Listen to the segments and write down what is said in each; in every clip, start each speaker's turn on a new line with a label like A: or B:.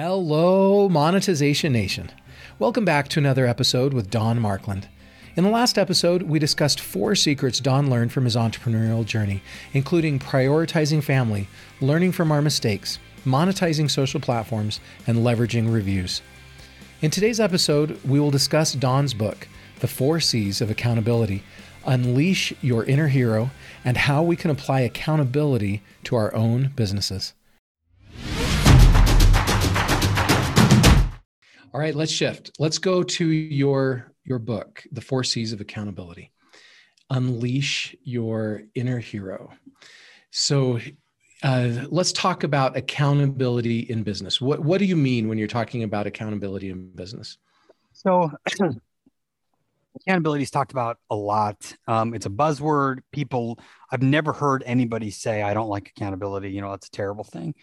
A: Hello, Monetization Nation. Welcome back to another episode with Don Markland. In the last episode, we discussed four secrets Don learned from his entrepreneurial journey, including prioritizing family, learning from our mistakes, monetizing social platforms, and leveraging reviews. In today's episode, we will discuss Don's book, The Four C's of Accountability Unleash Your Inner Hero, and how we can apply accountability to our own businesses. All right, let's shift. Let's go to your your book, The Four C's of Accountability. Unleash your inner hero. So uh, let's talk about accountability in business. What what do you mean when you're talking about accountability in business?
B: So accountability is talked about a lot. Um, it's a buzzword. People, I've never heard anybody say, I don't like accountability. You know, that's a terrible thing.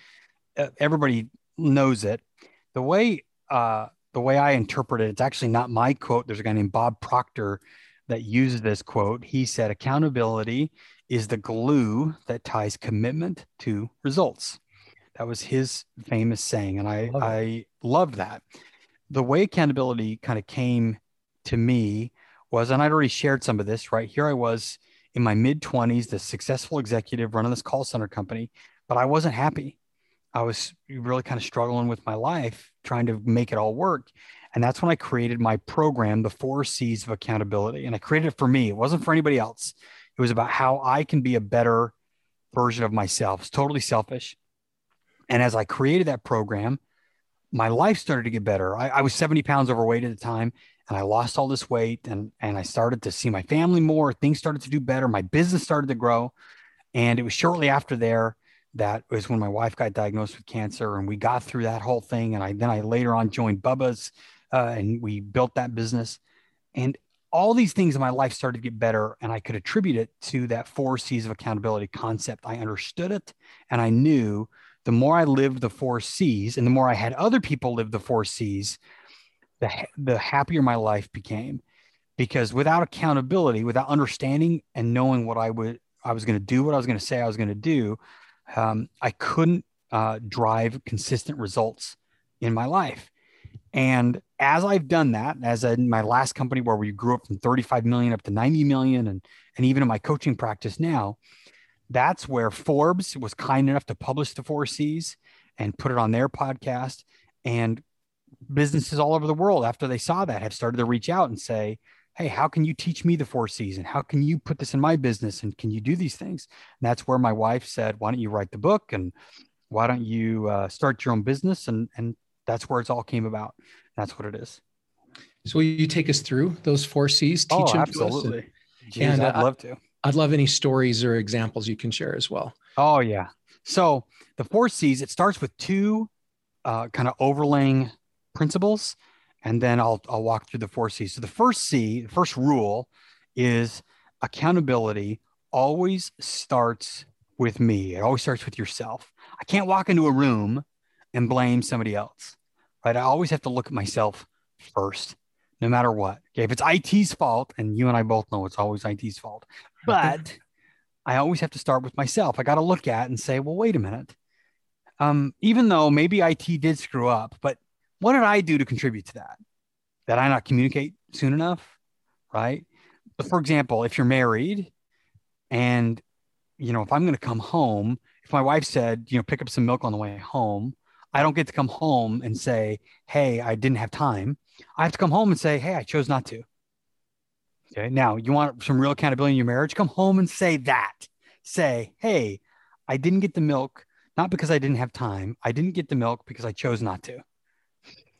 B: Uh, everybody knows it. The way uh, the way I interpret it, it's actually not my quote. There's a guy named Bob Proctor that uses this quote. He said, Accountability is the glue that ties commitment to results. That was his famous saying. And I, love I loved that. The way accountability kind of came to me was, and I'd already shared some of this, right? Here I was in my mid 20s, the successful executive running this call center company, but I wasn't happy. I was really kind of struggling with my life, trying to make it all work. And that's when I created my program, the four C's of accountability. And I created it for me. It wasn't for anybody else. It was about how I can be a better version of myself. It's totally selfish. And as I created that program, my life started to get better. I, I, was 70 pounds overweight at the time and I lost all this weight and, and I started to see my family more. Things started to do better. My business started to grow. And it was shortly after there that was when my wife got diagnosed with cancer and we got through that whole thing and i then i later on joined bubba's uh, and we built that business. And all these things in my life started to get better and i could attribute it to that four c's of accountability concept. I understood it and i knew the more i lived the four c's and the more i had other people live the four c's the, the happier my life became. Because without accountability without understanding and knowing what i would i was going to do what i was going to say i was going to do um, I couldn't uh, drive consistent results in my life. And as I've done that, as in my last company where we grew up from 35 million up to 90 million, and, and even in my coaching practice now, that's where Forbes was kind enough to publish the four C's and put it on their podcast. And businesses all over the world, after they saw that, have started to reach out and say, hey how can you teach me the four c's and how can you put this in my business and can you do these things? And that's where my wife said why don't you write the book and why don't you uh, start your own business? And and that's where it's all came about. That's what it is.
A: So will you take us through those four c's
B: teach oh, them absolutely. And, Jeez, and i'd uh, love to.
A: I'd love any stories or examples you can share as well.
B: Oh yeah. So the four c's it starts with two uh, kind of overlaying principles and then I'll I'll walk through the four C's. So the first C, the first rule is accountability always starts with me. It always starts with yourself. I can't walk into a room and blame somebody else. Right? I always have to look at myself first, no matter what. Okay, if it's IT's fault, and you and I both know it's always IT's fault, but I always have to start with myself. I got to look at and say, well, wait a minute. Um, even though maybe IT did screw up, but what did I do to contribute to that? Did I not communicate soon enough? Right. But for example, if you're married and, you know, if I'm going to come home, if my wife said, you know, pick up some milk on the way home, I don't get to come home and say, hey, I didn't have time. I have to come home and say, hey, I chose not to. Okay. Now, you want some real accountability in your marriage? Come home and say that. Say, hey, I didn't get the milk, not because I didn't have time. I didn't get the milk because I chose not to.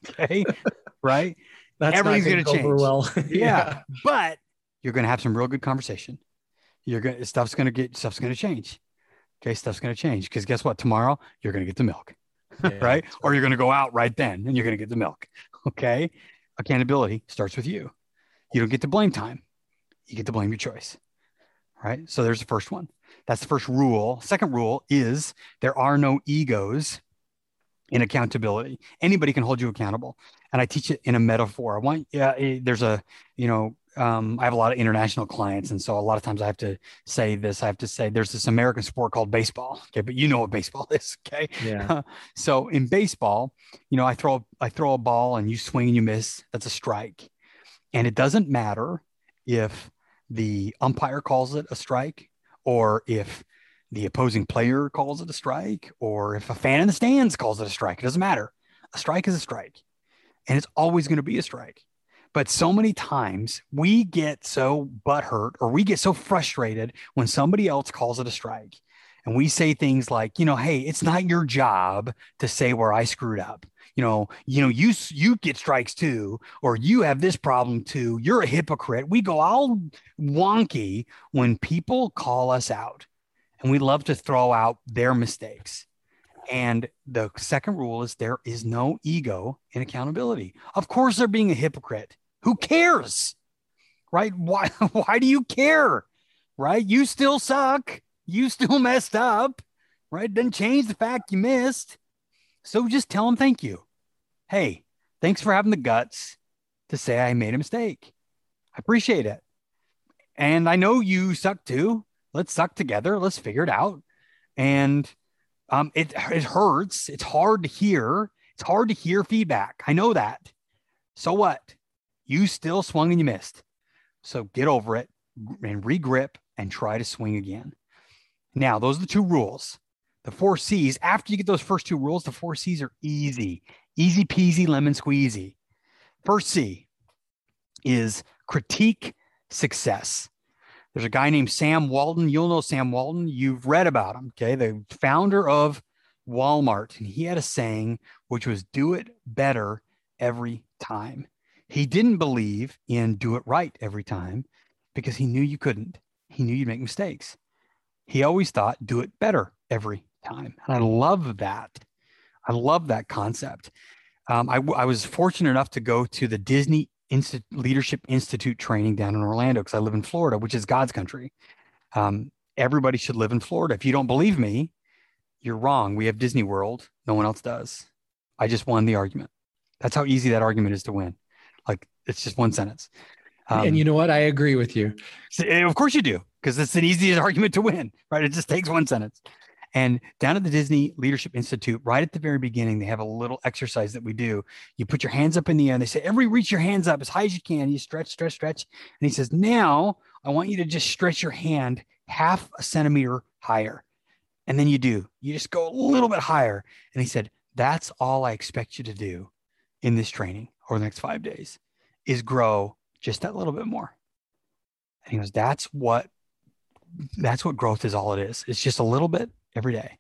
B: Okay. right.
A: That's everything's going to change. Well,
B: yeah. yeah. But you're going to have some real good conversation. You're going to, stuff's going to get, stuff's going to change. Okay. Stuff's going to change. Cause guess what? Tomorrow you're going to get the milk. Yeah, right? right. Or you're going to go out right then and you're going to get the milk. Okay. Accountability starts with you. You don't get to blame time. You get to blame your choice. Right. So there's the first one. That's the first rule. Second rule is there are no egos in accountability. Anybody can hold you accountable. And I teach it in a metaphor. I want, yeah, eh, there's a, you know, um, I have a lot of international clients, and so a lot of times I have to say this. I have to say there's this American sport called baseball. Okay, but you know what baseball is. Okay.
A: Yeah.
B: so in baseball, you know, I throw I throw a ball and you swing and you miss. That's a strike, and it doesn't matter if the umpire calls it a strike or if the opposing player calls it a strike or if a fan in the stands calls it a strike. It doesn't matter. A strike is a strike, and it's always going to be a strike. But so many times we get so butthurt or we get so frustrated when somebody else calls it a strike. And we say things like, you know, hey, it's not your job to say where I screwed up. You know, you know, you you get strikes too, or you have this problem too. You're a hypocrite. We go all wonky when people call us out, and we love to throw out their mistakes. And the second rule is there is no ego in accountability. Of course, they're being a hypocrite. Who cares? Right? Why why do you care? Right? You still suck. You still messed up. Right? Doesn't change the fact you missed. So just tell them thank you. Hey, thanks for having the guts to say I made a mistake. I appreciate it. And I know you suck too. Let's suck together. Let's figure it out. And um, it it hurts. It's hard to hear. It's hard to hear feedback. I know that. So what? You still swung and you missed. So get over it and regrip and try to swing again. Now, those are the two rules. The four C's, after you get those first two rules, the four C's are easy, easy peasy, lemon squeezy. First C is critique success. There's a guy named Sam Walton. You'll know Sam Walton. You've read about him. Okay. The founder of Walmart. And he had a saying, which was do it better every time. He didn't believe in do it right every time because he knew you couldn't. He knew you'd make mistakes. He always thought do it better every time. And I love that. I love that concept. Um, I, I, was fortunate enough to go to the Disney Insti- Leadership Institute training down in Orlando because I live in Florida, which is God's country. Um, everybody should live in Florida. If you don't believe me, you're wrong. We have Disney World. No one else does. I just won the argument. That's how easy that argument is to win. Like it's just one sentence.
A: Um, and you know what? I agree with you.
B: Of course you do, because it's an easiest argument to win, right? It just takes one sentence. And down at the Disney Leadership Institute, right at the very beginning, they have a little exercise that we do. You put your hands up in the air. And they say, every reach your hands up as high as you can. You stretch, stretch, stretch. And he says, now I want you to just stretch your hand half a centimeter higher. And then you do. You just go a little bit higher. And he said, that's all I expect you to do in this training over the next five days is grow just that little bit more. And he goes, that's what that's what growth is all it is. It's just a little bit every day.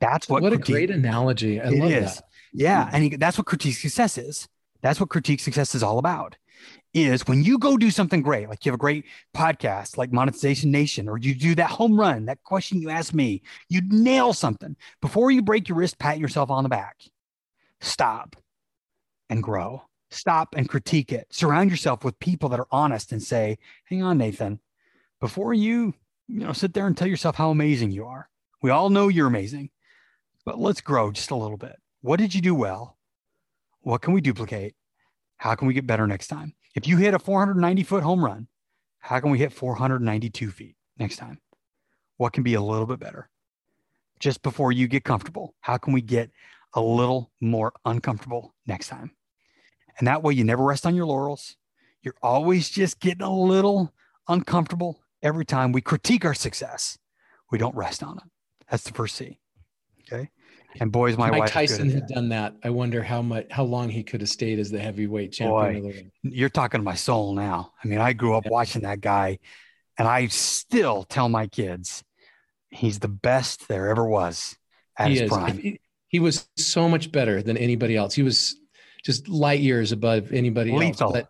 B: That's what
A: what critique, a great analogy. I love is. that.
B: Yeah. And he, that's what critique success is. That's what critique success is all about. Is when you go do something great, like you have a great podcast like Monetization Nation, or you do that home run, that question you asked me, you nail something. Before you break your wrist, pat yourself on the back. Stop and grow. Stop and critique it. Surround yourself with people that are honest and say, hang on, Nathan, before you, you know, sit there and tell yourself how amazing you are. We all know you're amazing, but let's grow just a little bit. What did you do well? What can we duplicate? How can we get better next time? If you hit a 490 foot home run, how can we hit 492 feet next time? What can be a little bit better? Just before you get comfortable, how can we get a little more uncomfortable next time? And that way you never rest on your laurels. You're always just getting a little uncomfortable every time we critique our success. We don't rest on it. That's the first C. Okay. And boys, my
A: Mike
B: wife
A: Tyson had done that. I wonder how much how long he could have stayed as the heavyweight champion.
B: Boy, you're talking to my soul now. I mean, I grew up yeah. watching that guy, and I still tell my kids he's the best there ever was at he his is. prime.
A: He, he was so much better than anybody else. He was just light years above anybody Lethal. else. But,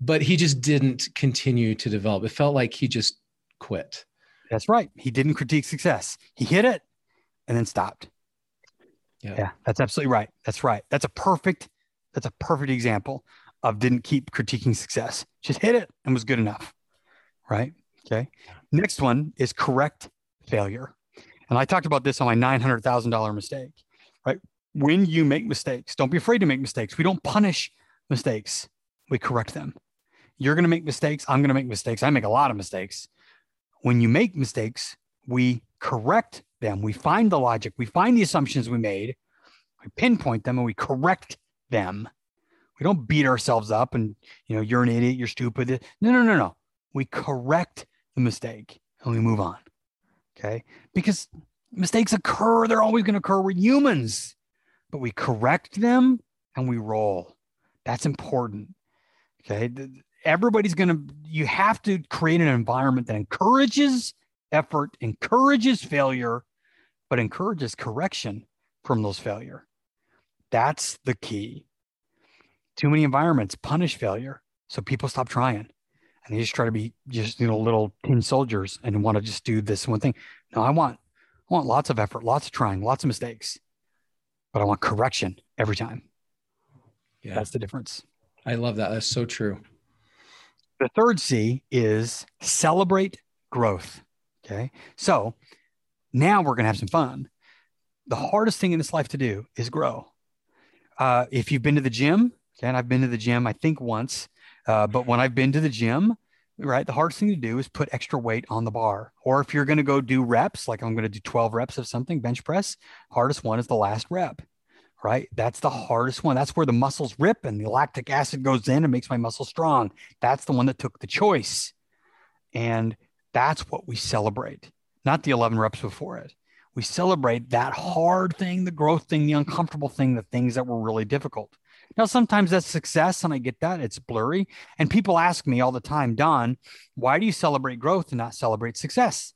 A: but he just didn't continue to develop. It felt like he just quit.
B: That's right. He didn't critique success. He hit it and then stopped. Yeah. yeah, that's absolutely right. That's right. That's a perfect, that's a perfect example of didn't keep critiquing success. Just hit it and was good enough. Right. Okay. Next one is correct failure. And I talked about this on my $900,000 mistake, right? when you make mistakes, don't be afraid to make mistakes. We don't punish mistakes, we correct them. You're going to make mistakes. I'm going to make mistakes. I make a lot of mistakes. When you make mistakes, we correct them. We find the logic. We find the assumptions we made. We pinpoint them and we correct them. We don't beat ourselves up and, you know, you're an idiot. You're stupid. No, no, no, no. We correct the mistake and we move on. Okay. Because mistakes occur. They're always going to occur. We're humans, but we correct them and we roll. That's important. Okay. Everybody's going to, you have to create an environment that encourages effort, encourages failure, but encourages correction from those failure. That's the key. Too many environments punish failure. So people stop trying and they just try to be just, you know, little tin soldiers and want to just do this one thing. No, I want, I want lots of effort, lots of trying, lots of mistakes, but I want correction every time. Yeah. That's the difference.
A: I love that. That's so true.
B: The third C is celebrate growth. Okay. So now we're going to have some fun. The hardest thing in this life to do is grow. Uh, if you've been to the gym, okay, and I've been to the gym, I think once, uh, but when I've been to the gym, right, the hardest thing to do is put extra weight on the bar. Or if you're going to go do reps, like I'm going to do 12 reps of something, bench press, hardest one is the last rep right? That's the hardest one. That's where the muscles rip and the lactic acid goes in and makes my muscle strong. That's the one that took the choice. And that's what we celebrate, not the 11 reps before it. We celebrate that hard thing, the growth thing, the uncomfortable thing, the things that were really difficult. Now, sometimes that's success, and I get that. It's blurry. And people ask me all the time, Don, why do you celebrate growth and not celebrate success?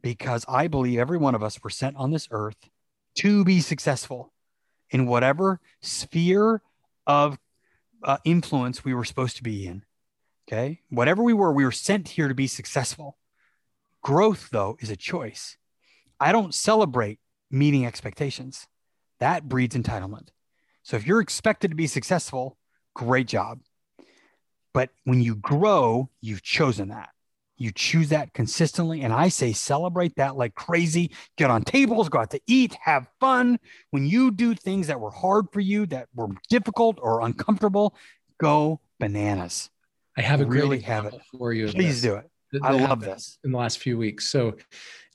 B: Because I believe every one of us were sent on this earth to be successful in whatever sphere of uh, influence we were supposed to be in. Okay. Whatever we were, we were sent here to be successful. Growth, though, is a choice. I don't celebrate meeting expectations. That breeds entitlement. So if you're expected to be successful, great job. But when you grow, you've chosen that. You choose that consistently. And I say celebrate that like crazy. Get on tables, go out to eat, have fun. When you do things that were hard for you, that were difficult or uncomfortable, go bananas.
A: I have a really have it
B: for you. Please do it. I love this
A: in the last few weeks. So,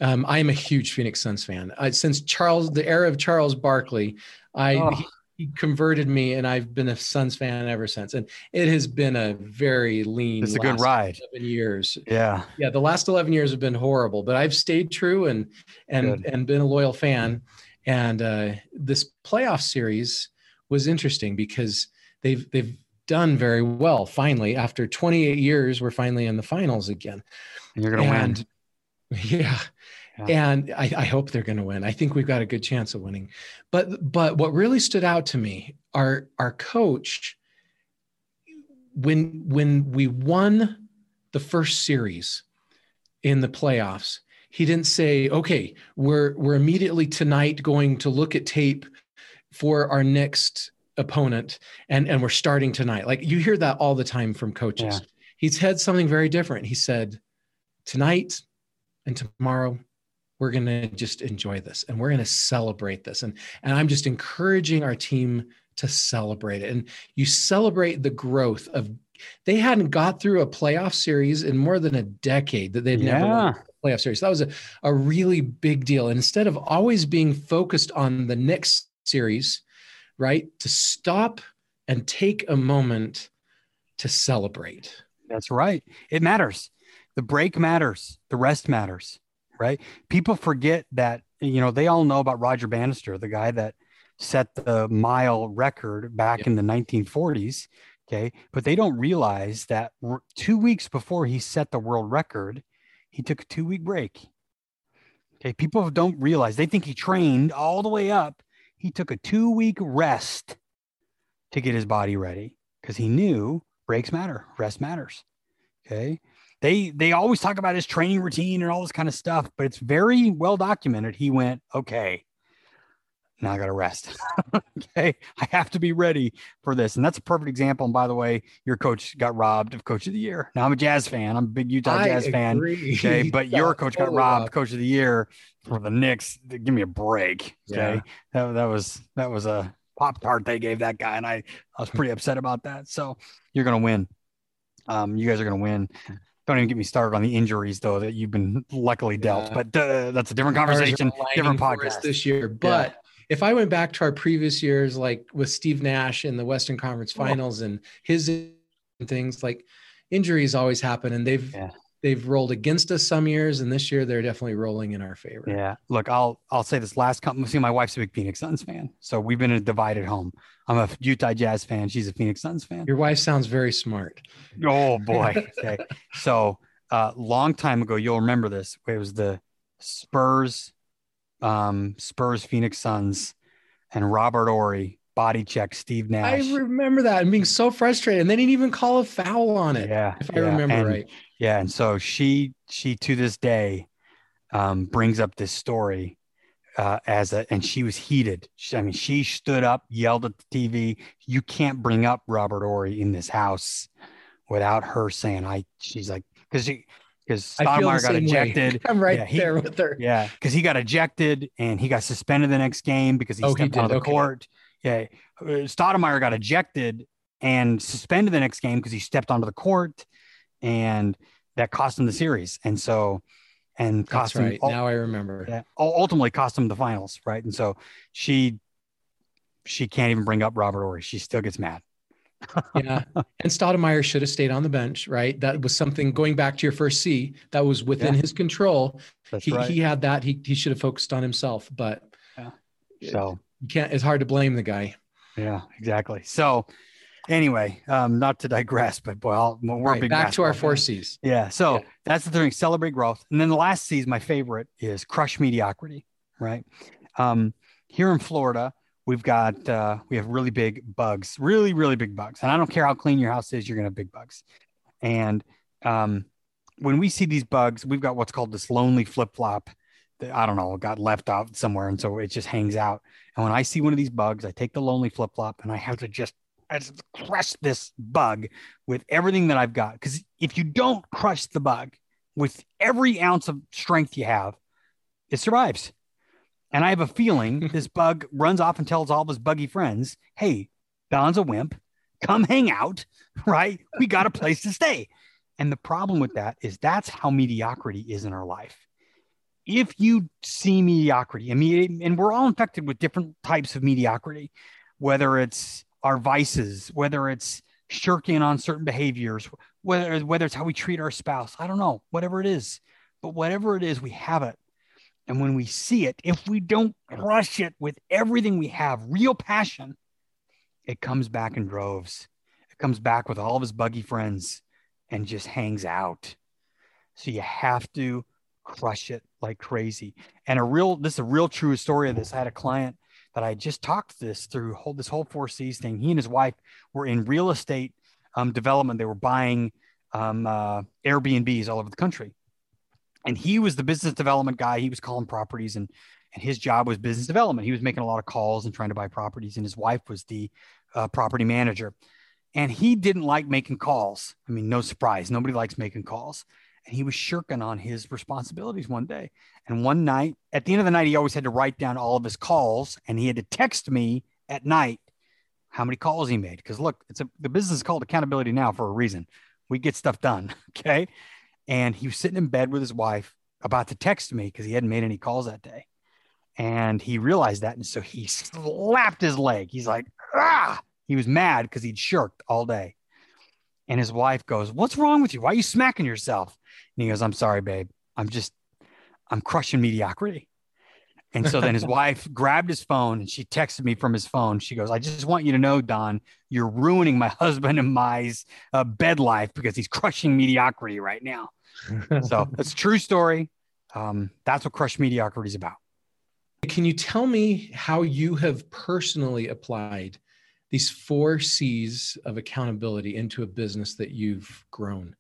A: um, I am a huge Phoenix Suns fan. Uh, since Charles, the era of Charles Barkley, I oh. he, he converted me and I've been a Suns fan ever since. And it has been a very lean.
B: It's a good ride.
A: 11 years.
B: Yeah.
A: Yeah. The last 11 years have been horrible, but I've stayed true and, and, good. and been a loyal fan. And uh, this playoff series was interesting because they've, they've done very well. Finally, after 28 years, we're finally in the finals again.
B: And you're going to win.
A: Yeah. Yeah. And I, I, hope they're going to win. I think we've got a good chance of winning. But but what really stood out to me, our our coach, when when we won the first series in the playoffs, he didn't say, "Okay, we're we're immediately tonight going to look at tape for our next opponent, and and we're starting tonight." Like you hear that all the time from coaches. Yeah. He's had something very different. He said, "Tonight." and tomorrow we're going to just enjoy this and we're going to celebrate this. And and i'm just encouraging our team to celebrate it. And you celebrate the growth of they hadn't got through a playoff series in more than a decade that they'd yeah. never won a playoff series. That was a, a really big deal. And instead of always being focused on the next series right to stop and take a moment to celebrate.
B: That's right. It matters. The break matters. The rest matters right? People forget that, you know, they all know about Roger Bannister, the guy that set the mile record back yep. in the 1940s. Okay. But they don't realize that two weeks before he set the world record, he took a two week break. Okay. People don't realize, they think he trained all the way up. He took a two week rest to get his body ready because he knew breaks matter, rest matters. Okay they they always talk about his training routine and all this kind of stuff, but it's very well documented. He went, okay, now I got to rest. okay, I have to be ready for this, and that's a perfect example. And by the way, your coach got robbed of Coach of the Year. Now I'm a Jazz fan. I'm a big Utah I Jazz agree. fan. Okay, but your coach got robbed Coach of the Year for the Knicks. Give me a break. Okay, yeah. that, that was that was a pop tart they gave that guy, and I I was pretty upset about that. So you're gonna win. Um, you guys are going to win. Don't even get me started on the injuries though that you've been luckily dealt.
A: Yeah.
B: But uh, that's a different conversation, different podcast.
A: this year. But if I went back to our previous years, like with Steve Nash in the Western Conference
B: Oh.
A: Finals and his things, like injuries always happen, and they've
B: Yeah.
A: They've rolled against us some years, and this year they're definitely rolling in our favor.
B: Yeah. Look, I'll I'll say this last com- see my wife's a big Phoenix Suns fan. So we've been in a divided home. I'm a Utah Jazz fan. She's a Phoenix Suns fan.
A: Your wife sounds very smart.
B: Oh boy. Okay. so uh long time ago, you'll remember this. It was the Spurs, um, Spurs Phoenix Suns, and Robert Horry body check Steve Nash.
A: I remember that and being so frustrated, and they didn't even call a foul on it.
B: yeah.
A: If I remember
B: And-
A: right.
B: Yeah, and so she she to this day um, brings up this story uh, as a, and she was heated. She, I mean, she stood up, yelled at the TV. You can't bring up Robert Horry in this house without her saying, "I." She's like, because she because
A: I feel the
B: Stoudemire got
A: same way.
B: ejected.
A: I'm right
B: Yeah, he-
A: there with her.
B: Yeah, because he got ejected and he got suspended the next game because he
A: Oh, he
B: stepped onto
A: did,
B: the
A: okay.
B: court. Yeah, uh, Stoudemire got ejected and suspended the next game because he stepped onto the court, and that cost him the series. And so, and cost
A: That's
B: him
A: right. now I remember.
B: yeah, ultimately cost him the finals, right? And so she she can't even bring up Robert Horry. She still gets mad.
A: yeah. And Stoudemire should have stayed on the bench, right? That was something going back to your first C that was within
B: Yeah.
A: his control.
B: That's
A: He,
B: right.
A: he had that. He, he should have focused on himself, but yeah.
B: so
A: you can't, it's hard to blame the guy.
B: yeah, exactly. So anyway, um, not to digress, but boy, I'll, we're
A: Right, back to our four. C's.
B: Yeah. So
A: Yeah.
B: that's the thing. Celebrate growth. And then the last C is my favorite is crush mediocrity. Right. Um, here in Florida, we've got uh, we have really big bugs, really, really big bugs. And I don't care how clean your house is, you're gonna have big bugs. And um, when we see these bugs, we've got what's called this lonely flip-flop I don't know, got left out somewhere. And so it just hangs out. And when I see one of these bugs, I take the lonely flip-flop and I have to just I just crush this bug with everything that I've got. Because if you don't crush the bug with every ounce of strength you have, it survives. And I have a feeling this bug runs off and tells all of his buggy friends, hey, Don's a wimp. Come hang out, right? We got a place to stay. And the problem with that is that's how mediocrity is in our life. If you see mediocrity, I mean, and we're all infected with different types of mediocrity, whether it's our vices, whether it's shirking on certain behaviors, whether whether it's how we treat our spouse, I don't know, whatever it is, but whatever it is, we have it. And when we see it, if we don't crush it with everything we have, real passion, it comes back in droves. It comes back with all of his buggy friends and just hangs out. So you have to crush it like crazy. And a real, this is a real true story of this. I had a client that I just talked this through whole this whole four C's thing. He and his wife were in real estate um, development. They were buying um, uh, Airbnbs all over the country, and he was the business development guy. He was calling properties, and and his job was business development. He was making a lot of calls and trying to buy properties, and his wife was the uh, property manager. And he didn't like making calls. I mean, no surprise. Nobody likes making calls. And he was shirking on his responsibilities one day. And one night, at the end of the night, he always had to write down all of his calls and he had to text me at night how many calls he made. Because look, it's a the business is called accountability now for a reason. We get stuff done. Okay. And he was sitting in bed with his wife about to text me because he hadn't made any calls that day. And he realized that. And so he slapped his leg. He's like, ah, he was mad because he'd shirked all day. And his wife goes, What's wrong with you? Why are you smacking yourself? And he goes, I'm sorry, babe. I'm just, I'm crushing mediocrity. And so then his wife grabbed his phone and she texted me from his phone. She goes, I just want you to know, Don, you're ruining my husband and my's uh, bed life because he's crushing mediocrity right now. So it's a true story. Um, that's what crush mediocrity is about.
A: Can you tell me how you have personally applied these four C's of accountability into a business that you've grown?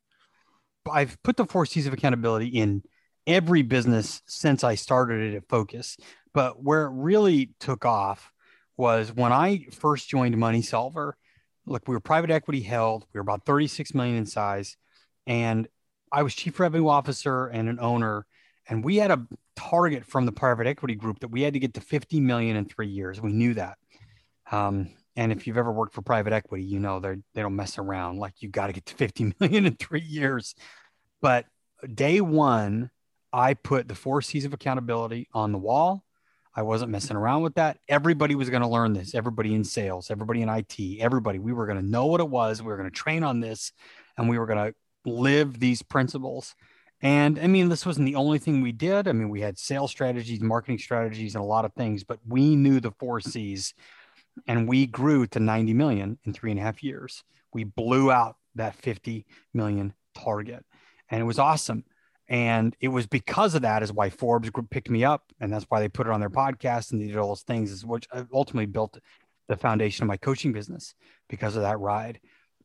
B: I've put the four C's of accountability in every business since I started it at Focus. But where it really took off was when I first joined Money Solver. Look, we were private equity held. We were about 36 million in size. And I was chief revenue officer and an owner. And we had a target from the private equity group that we had to get to 50 million in three years. We knew that. Um, And if you've ever worked for private equity, you know they they don't mess around. Like you got to get to 50 million in three years. But day one, I put the four C's of accountability on the wall. I wasn't messing around with that. Everybody was going to learn this. Everybody in sales, everybody in IT, everybody. We were going to know what it was. We were going to train on this, and we were going to live these principles. And I mean, this wasn't the only thing we did. I mean, we had sales strategies, marketing strategies, and a lot of things, but we knew the four C's and we grew to 90 million in three and a half years. We blew out that 50 million target and it was awesome. And it was because of that is why Forbes picked me up. And that's why they put it on their podcast and they did all those things, is which ultimately built the foundation of my coaching business because of that ride.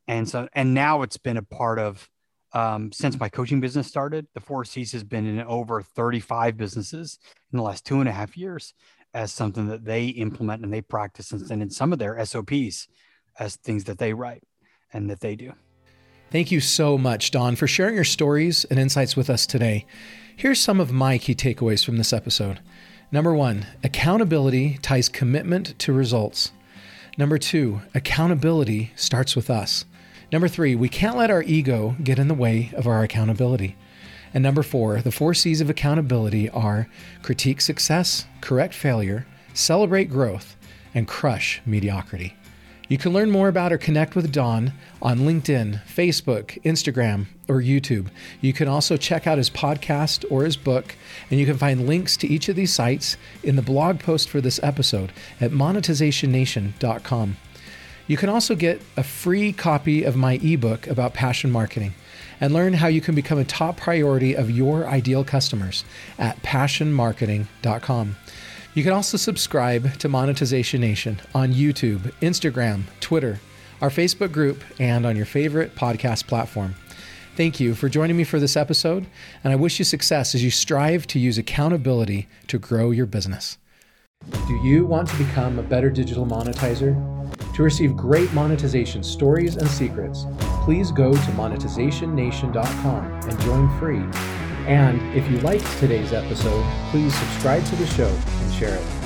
B: And so, and now it's been a part of, um, since my coaching business started, the Four C's has been in over 35 businesses in the last two and a half years as something that they implement and they practice and in some of their SOPs as things that they write and that they do.
A: Thank you so much, Don, for sharing your stories and insights with us today. Here's some of my key takeaways from this episode. Number one, accountability ties commitment to results. Number two, accountability starts with us. Number three, we can't let our ego get in the way of our accountability. And number four, the four C's of accountability are critique success, correct failure, celebrate growth, and crush mediocrity. You can learn more about or connect with Don on LinkedIn, Facebook, Instagram, or YouTube. You can also check out his podcast or his book, and you can find links to each of these sites in the blog post for this episode at monetizationnation.com. You can also get a free copy of my ebook about passion marketing and learn how you can become a top priority of your ideal customers at passionmarketing.com. You can also subscribe to Monetization Nation on YouTube, Instagram, Twitter, our Facebook group, and on your favorite podcast platform. Thank you for joining me for this episode, and I wish you success as you strive to use accountability to grow your business. Do you want to become a better digital monetizer? To receive great monetization stories and secrets, please go to monetizationnation.com and join free and if you liked today's episode, please subscribe to the show and share it.